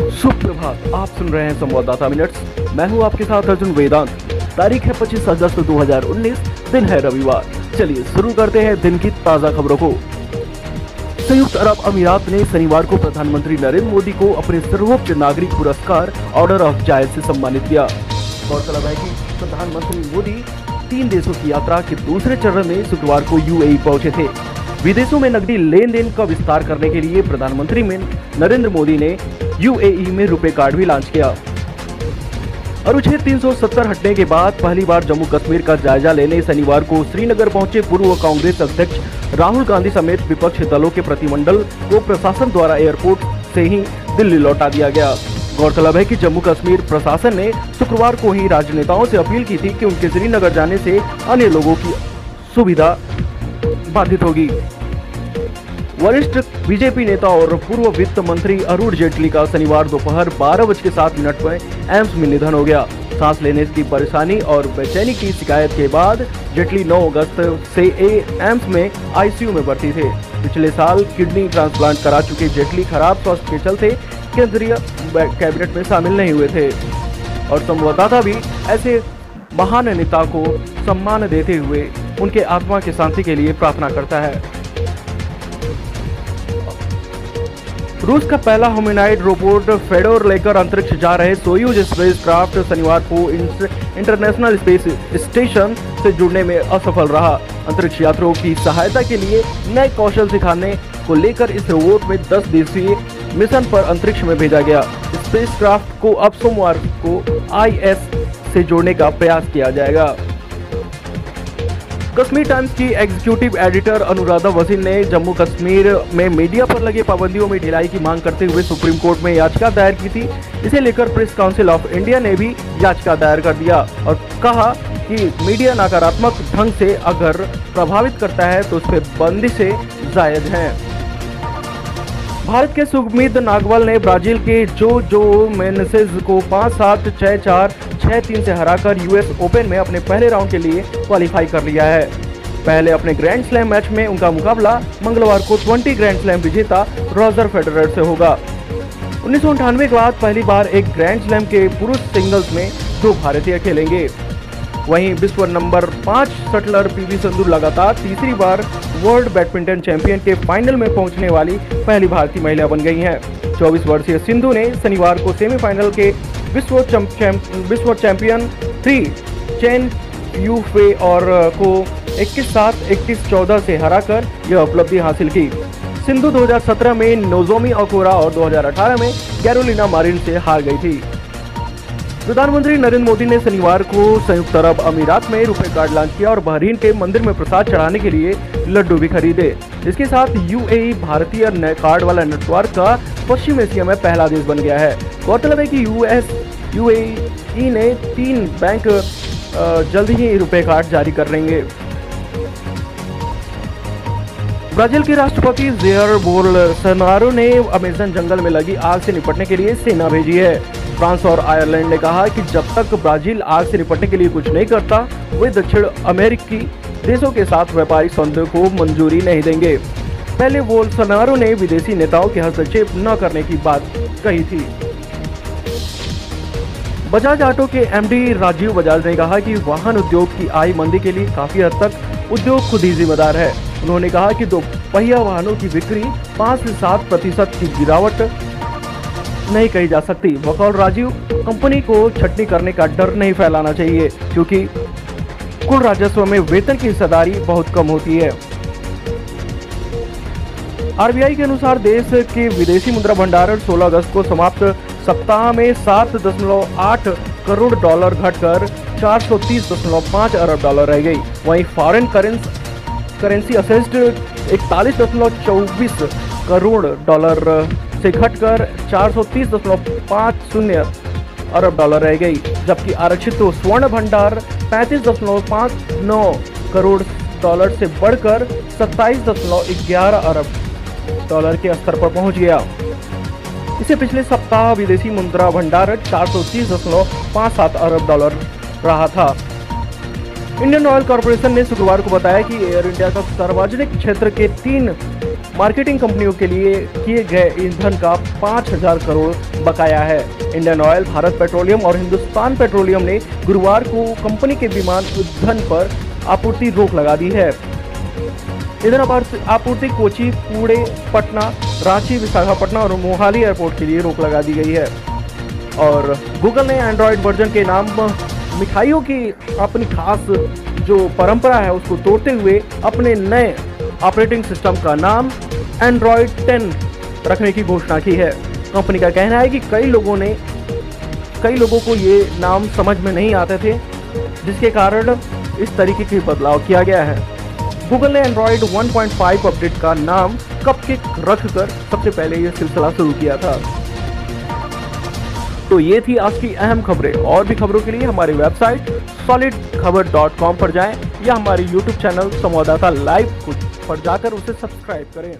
सुप्रभात, आप सुन रहे हैं संवाददाता मिनट्स। मैं हूँ आपके साथ अर्जुन वेदांत। तारीख है 25 अगस्त 2019 दिन है रविवार। चलिए शुरू करते हैं दिन की ताज़ा खबरों को। संयुक्त अरब अमीरात ने शनिवार को प्रधानमंत्री नरेंद्र मोदी को अपने सर्वोच्च नागरिक पुरस्कार ऑर्डर ऑफ़ जायद से सम्मानित किया। गौरतलब है कि प्रधानमंत्री मोदी तीन देशों की यात्रा के दूसरे चरण में शुक्रवार को यूएई पहुँचे थे। विदेशों में नकदी लेन देन का विस्तार करने के लिए प्रधानमंत्री में नरेंद्र मोदी ने यूएई में रुपए कार्ड भी लॉन्च किया। अनुच्छेद 370 हटने के बाद पहली बार जम्मू कश्मीर का जायजा लेने शनिवार को श्रीनगर पहुँचे पूर्व कांग्रेस अध्यक्ष राहुल गांधी समेत विपक्ष दलों के प्रतिमंडल को प्रशासन द्वारा एयरपोर्ट से ही दिल्ली लौटा दिया गया। गौरतलब है कि जम्मू कश्मीर प्रशासन ने शुक्रवार को ही राजनेताओं से अपील की थी कि उनके श्रीनगर जाने से अन्य लोगों की सुविधा बाधित होगी। वरिष्ठ बीजेपी नेता और पूर्व वित्त मंत्री अरुण जेटली का शनिवार दोपहर बारह बज के सात मिनट में एम्स में निधन हो गया। सांस लेने की परेशानी और बेचैनी की शिकायत के बाद जेटली 9 अगस्त से एम्स में आईसीयू में भर्ती थे। पिछले साल किडनी ट्रांसप्लांट करा चुके जेटली खराब स्वास्थ्य के चलते केंद्रीय कैबिनेट में शामिल नहीं हुए थे। और संवाददाता भी ऐसे महान नेता को सम्मान देते हुए उनके आत्मा की शांति के लिए प्रार्थना करता है। रूस का पहला होमिनाइड रोबोट फेडोर लेकर अंतरिक्ष जा रहे सोयूज स्पेस क्राफ्ट शनिवार को इंटरनेशनल स्पेस स्टेशन से जुड़ने में असफल रहा। अंतरिक्ष यात्रियों की सहायता के लिए नए कौशल सिखाने को लेकर इस रोबोट में 10 दिवसीय मिशन पर अंतरिक्ष में भेजा गया। स्पेस क्राफ्ट को अब सोमवार को आईएस से जोड़ने का प्रयास किया जाएगा। कश्मीर टाइम्स की एग्जीक्यूटिव एडिटर अनुराधा वसीन ने जम्मू कश्मीर में मीडिया पर लगे पाबंदियों में ढिलाई की मांग करते हुए सुप्रीम कोर्ट में याचिका दायर की थी। इसे लेकर प्रेस काउंसिल ऑफ़ इंडिया ने भी याचिका दायर कर दिया और कहा कि मीडिया नकारात्मक ढंग से अगर प्रभावित करता है तो उस पर बंदिशें जायज़ हैं। भारत के सुमित नागवाल ने ब्राज़ील के जो जो मेनसेज को पाँच सात छः चार, छह तीन से हराकर यूएस ओपन में अपने पहले राउंड के लिए क्वालिफाई कर लिया है। पहले अपने ग्रैंड स्लैम मैच में उनका मुकाबला मंगलवार को 20 ग्रैंड स्लैम विजेता रॉजर फेडरर से होगा। उन्नीस के बाद पहली बार एक ग्रैंड स्लैम के पुरुष सिंगल्स में दो भारतीय खेलेंगे। वहीं विश्व नंबर पाँच शटलर पीवी संधु लगातार तीसरी बार वर्ल्ड बैडमिंटन चैंपियन के फाइनल में पहुँचने वाली पहली भारतीय महिला बन गई हैं। 24 वर्षीय सिंधु ने शनिवार को सेमीफाइनल के विश्व विश्व चैंपियन थ्री चेन यूफे और को 21 सात 21 14 से हराकर यह उपलब्धि हासिल की। सिंधु 2017 में नोजोमी अकोरा और 2018 में कैरोलिना मारिन से हार गई थी। प्रधानमंत्री नरेंद्र मोदी ने शनिवार को संयुक्त अरब अमीरात में रुपए कार्ड लॉन्च किया और बहरीन के मंदिर में प्रसाद चढ़ाने के लिए लड्डू भी खरीदे। इसके साथ यूएई भारतीय कार्ड वाला नेटवर्क का पश्चिम एशिया में पहला देश बन गया है। गौरतलब है कि यूएस यूएई ने तीन बैंक जल्द ही रुपए कार्ड जारी कर लेंगे। ब्राज़ील के राष्ट्रपति जेयर बोल्सोनारो ने अमेजन जंगल में लगी आग से निपटने के लिए सेना भेजी है। फ्रांस और आयरलैंड ने कहा कि जब तक ब्राज़ील आग से निपटने के लिए कुछ नहीं करता, वे दक्षिण अमेरिकी देशों के साथ व्यापारिक सौदे को मंजूरी नहीं देंगे। पहले बोल्सोनारो ने विदेशी नेताओं के हस्तक्षेप न करने की बात कही थी। बजाज ऑटो के एमडी राजीव बजाज ने कहा कि वाहन उद्योग की आई मंदी के लिए काफ़ी हद तक उद्योग खुद ही जिम्मेदार है। उन्होंने कहा कि दो पहिया वाहनों की बिक्री पाँच से सात प्रतिशत की गिरावट नहीं कही जा सकती। बकौल राजीव, कंपनी को छटनी करने का डर नहीं फैलाना चाहिए, क्योंकि कुल राजस्व में वेतन की हिस्सेदारी बहुत कम होती है। आरबीआई के अनुसार देश के विदेशी मुद्रा भंडारण 16 अगस्त को समाप्त। सप्ताह में 7.8 करोड़ डॉलर घटकर 430.5 अरब डॉलर रह गई। वहीं फॉरेन करेंसी असेस्ड इकतालीस करोड़ डॉलर से घटकर चार सौ तीस दशमलव पाँच शून्य अरब डॉलर रह गई, जबकि आरक्षित तो स्वर्ण भंडार पैंतीस दशमलव पाँच नौ करोड़ डॉलर से बढ़कर सत्ताईस दशमलव ग्यारह अरब डॉलर के स्तर पर पहुँच गया। इसे पिछले सप्ताह विदेशी मुद्रा भंडार चार अरब डॉलर रहा था। इंडियन ऑयल कॉरपोरेशन ने शुक्रवार को बताया कि एयर इंडिया का सार्वजनिक क्षेत्र के तीन मार्केटिंग कंपनियों के लिए किए गए ईंधन का 5000 करोड़ बकाया है। इंडियन ऑयल, भारत पेट्रोलियम और हिंदुस्तान पेट्रोलियम ने गुरुवार को कंपनी के विमान ईंधन पर आपूर्ति रोक लगा दी है। ईंधन आपूर्ति कोची, पुणे, पटना, रांची, विशाखापट्टनम और मोहाली एयरपोर्ट के लिए रोक लगा दी गई है। और गूगल ने एंड्रॉयड वर्जन के नाम मिठाइयों की अपनी खास जो परंपरा है, उसको तोड़ते हुए अपने नए ऑपरेटिंग सिस्टम का नाम एंड्रॉयड 10 रखने की घोषणा की है। कंपनी का कहना है कि कई लोगों ने, कई लोगों को ये नाम समझ में नहीं आते थे, जिसके कारण इस तरीके के बदलाव किया गया है। गूगल ने एंड्रॉयड 1.5 अपडेट का नाम कपकेक रखकर सबसे पहले यह सिलसिला शुरू किया था। तो ये थी आज की अहम खबरें। और भी खबरों के लिए हमारी website solid Khabar dot com पर जाएँ या हमारे यूट्यूब चैनल संवाददाता लाइव पर जाकर उसे सब्सक्राइब करें।